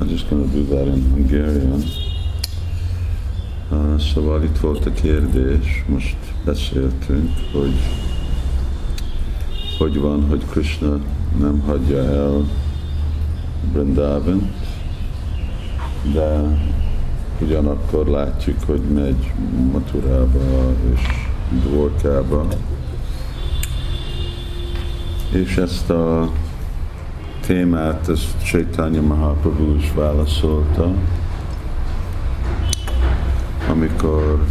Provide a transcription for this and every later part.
I'm just to do that in Hungarian. Uh, szóval itt volt a kérdés, most beszéltünk, hogy hogy van, hogy Krishna nem hagyja el Brindavan, de ugyanakkor látjuk, hogy megy Maturába és Dvorkába. És ezt a témát, ezt Chaitanya Mahaprabhu is válaszolta, amikor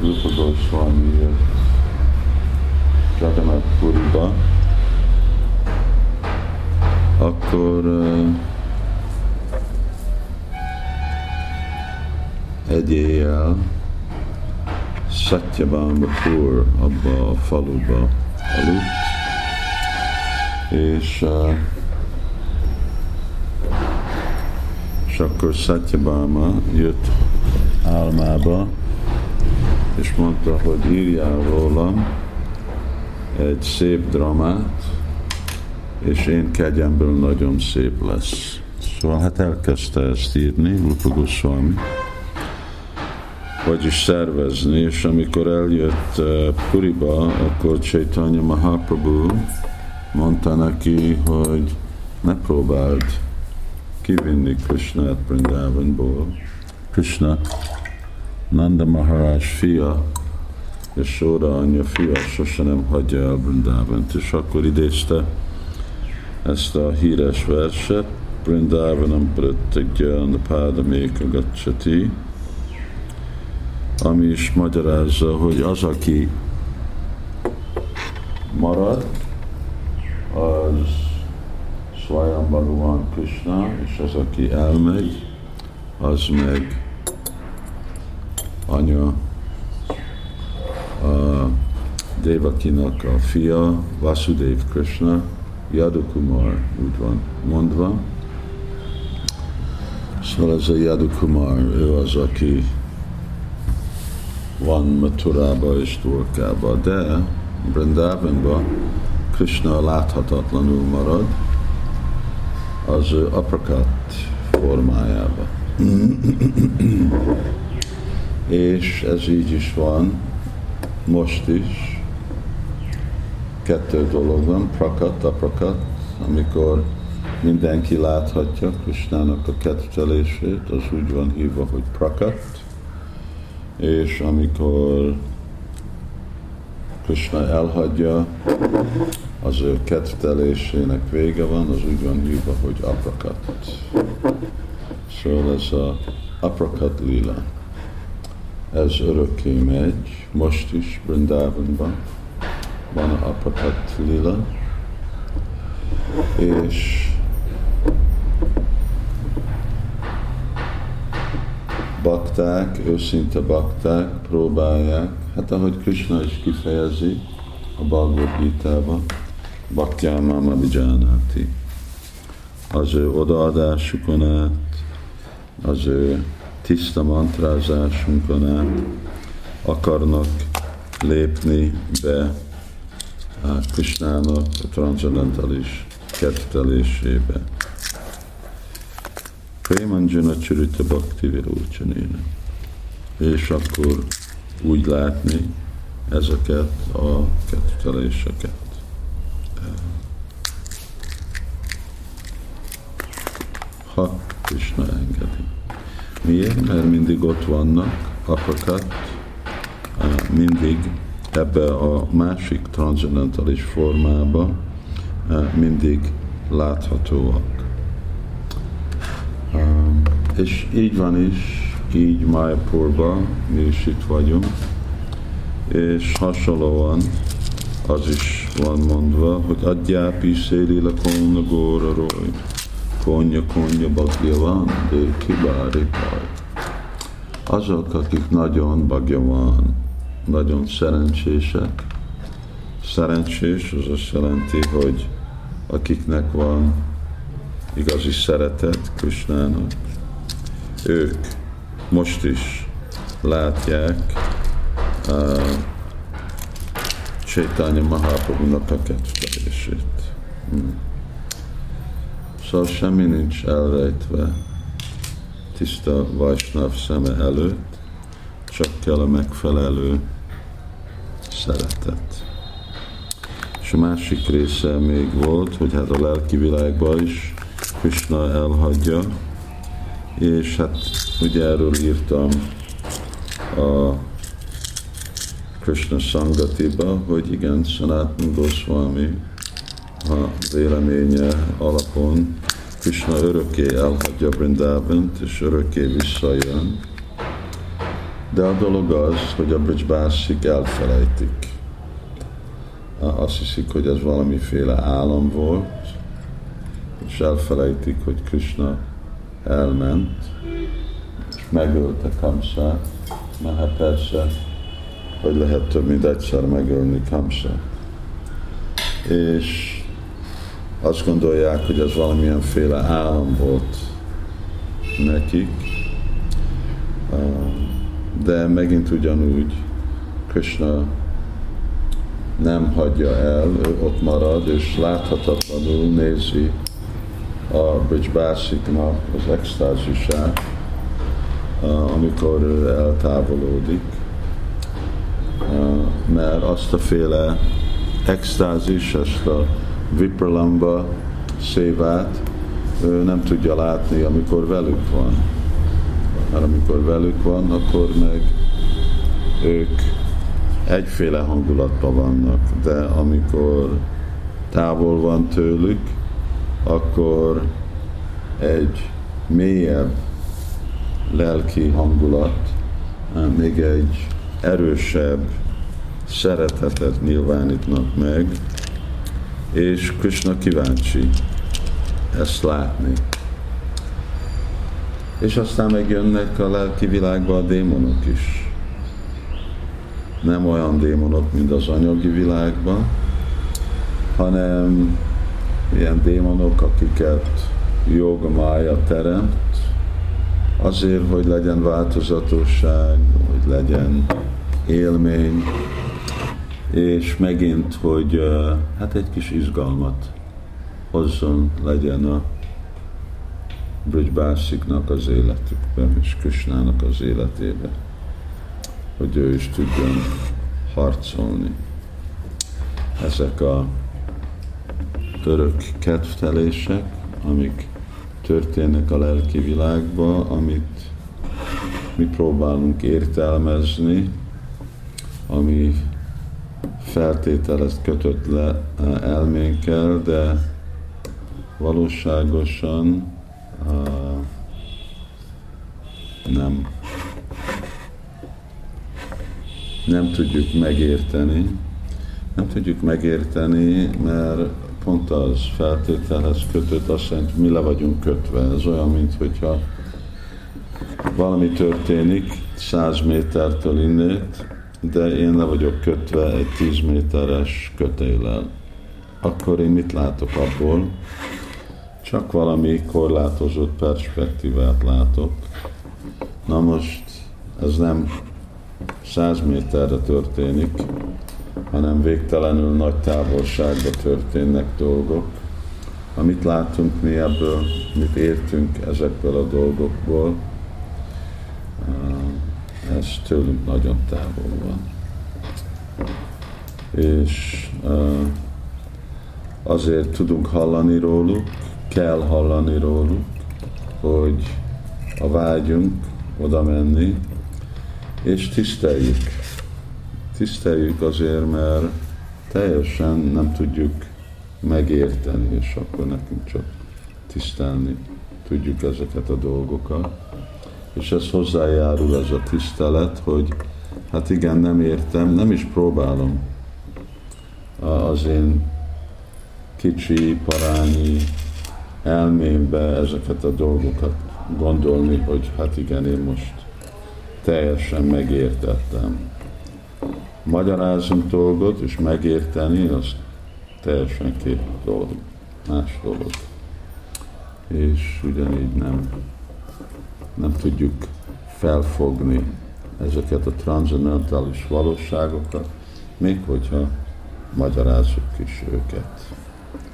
Rupa Goswami jött Jagannath Puriba, akkor uh, egy éjjel Satyabamba Pur abba a faluba aludt, és uh, és akkor Satyabama jött álmába, és mondta, hogy írjál rólam egy szép dramát, és én kegyemből nagyon szép lesz. Szóval hát elkezdte ezt írni, Rupa Goswami, vagyis szervezni, és amikor eljött uh, Puriba, akkor Chaitanya Mahaprabhu mondta neki, hogy ne próbáld kivinni Krishnát Brindavanból. Krishna Nanda Maharaj fia, és Sóra anyja fia sose nem hagyja el Brindavant, és akkor idézte ezt a híres verset, Brindavanam Pratagyan Pádaméka Gacchati, ami is magyarázza, hogy az, aki marad, az Swayam Bhagavan Krishna, és az, aki elmegy, az meg anya a Devakinak a fia, Vasudev Krishna, Yadukumar úgy van mondva. Szóval ez a Yadukumar, ő az, aki van Maturába és Dvorkába, de Brindavanba Krishna láthatatlanul marad az aprakat formájába. és ez így is van most is. Kettő dolog van, prakat, aprakat, amikor mindenki láthatja Krisnának a kettelését, az úgy van hívva, hogy prakat, és amikor Krishna elhagyja, az ő kettelésének vége van, az úgy van hívva, hogy aprakat. Szóval ez a aprakat lila. Ez örökké megy, most is Brindavanban van a aprakat lila, és bakták, őszinte bakták próbálják, hát ahogy Krishna is kifejezi a Bhagavad Gita-ban, Bhaktyámama Vijánati, az ő odaadásukon át, az ő tiszta mantrázásunkon át akarnak lépni be a Krishnának a transzendentális kettelésébe. Prémanjana Csürita Bhakti Virócsanéna. És akkor úgy látni ezeket a ketteléseket. Miért? Mert mindig ott vannak apakat, mindig ebbe a másik transzendentális formába mindig láthatóak. És így van is, így Mayapurban, mi is itt vagyunk, és hasonlóan az is van mondva, hogy adjápi széli a konna góra roly, konya konya bagja van, de kibári baj. Azok, akik nagyon bagja van, nagyon szerencsések, szerencsés az azt jelenti, hogy akiknek van igazi szeretet Krisnának, ők most is látják uh, Chaitanya Mahaprabhu-nak a kettelését. Hmm. Szóval semmi nincs elrejtve tiszta Vajsnav szeme előtt, csak kell a megfelelő szeretet. És a másik része még volt, hogy hát a lelki világban is Krishna elhagyja, és hát ugye erről írtam a Krishna Sangatiba, hogy igen, Sanatana Goswami a véleménye alapon Krishna örökké elhagyja Brindávant, és örökké visszajön. De a dolog az, hogy a Brisbászik elfelejtik. Azt hiszik, hogy ez valamiféle állam volt, és elfelejtik, hogy Krishna elment, és megölte Kamsát, mert hát persze, hogy lehet több mint egyszer megölni Kamsát. És azt gondolják, hogy ez valamilyenféle állam volt nekik, de megint ugyanúgy Krishna nem hagyja el, ő ott marad, és láthatatlanul nézi a Bridgebásiknak az extázisát, amikor ő eltávolodik, mert azt a féle extázis, ezt a Vipralamba szévát ő nem tudja látni, amikor velük van. Mert amikor velük van, akkor meg ők egyféle hangulatban vannak, de amikor távol van tőlük, akkor egy mélyebb lelki hangulat, még egy erősebb szeretetet nyilvánítnak meg, és Krishna kíváncsi ezt látni. És aztán megjönnek a lelki világba a démonok is. Nem olyan démonok, mint az anyagi világban, hanem ilyen démonok, akiket joga mája teremt, azért, hogy legyen változatosság, hogy legyen élmény, és megint, hogy hát egy kis izgalmat hozzon legyen a Bridgebásiknak az életükben, és Kösnának az életébe, hogy ő is tudjon harcolni. Ezek a örök kedvtelések, amik történnek a lelki világban, amit mi próbálunk értelmezni, ami feltételezt kötött le eh, elménkkel, de valóságosan uh, nem nem tudjuk megérteni, nem tudjuk megérteni, mert pont az feltételhez kötött, azt jelenti, mi le vagyunk kötve. Ez olyan, mint hogyha valami történik száz métertől innét, de én le vagyok kötve egy 10 méteres kötéllel. Akkor én mit látok abból? Csak valami korlátozott perspektívát látok. Na most ez nem 100 méterre történik, hanem végtelenül nagy távolságban történnek dolgok. Amit látunk mi ebből, mit értünk ezekből a dolgokból, ez tőlünk nagyon távol van. És azért tudunk hallani róluk, kell hallani róluk, hogy a vágyunk oda menni, és tiszteljük. Tiszteljük azért, mert teljesen nem tudjuk megérteni, és akkor nekünk csak tisztelni tudjuk ezeket a dolgokat és ez hozzájárul ez a tisztelet, hogy hát igen, nem értem, nem is próbálom az én kicsi, parányi elmémbe ezeket a dolgokat gondolni, hogy hát igen, én most teljesen megértettem. Magyarázunk dolgot, és megérteni, az teljesen két dolog, más dolog. És ugyanígy nem nem tudjuk felfogni ezeket a transzendentális valóságokat, még hogyha magyarázzuk is őket,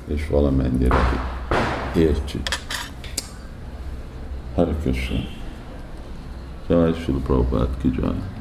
és valamennyire értjük. Hare Krishna. Jai Srila Prabhupada ki jai.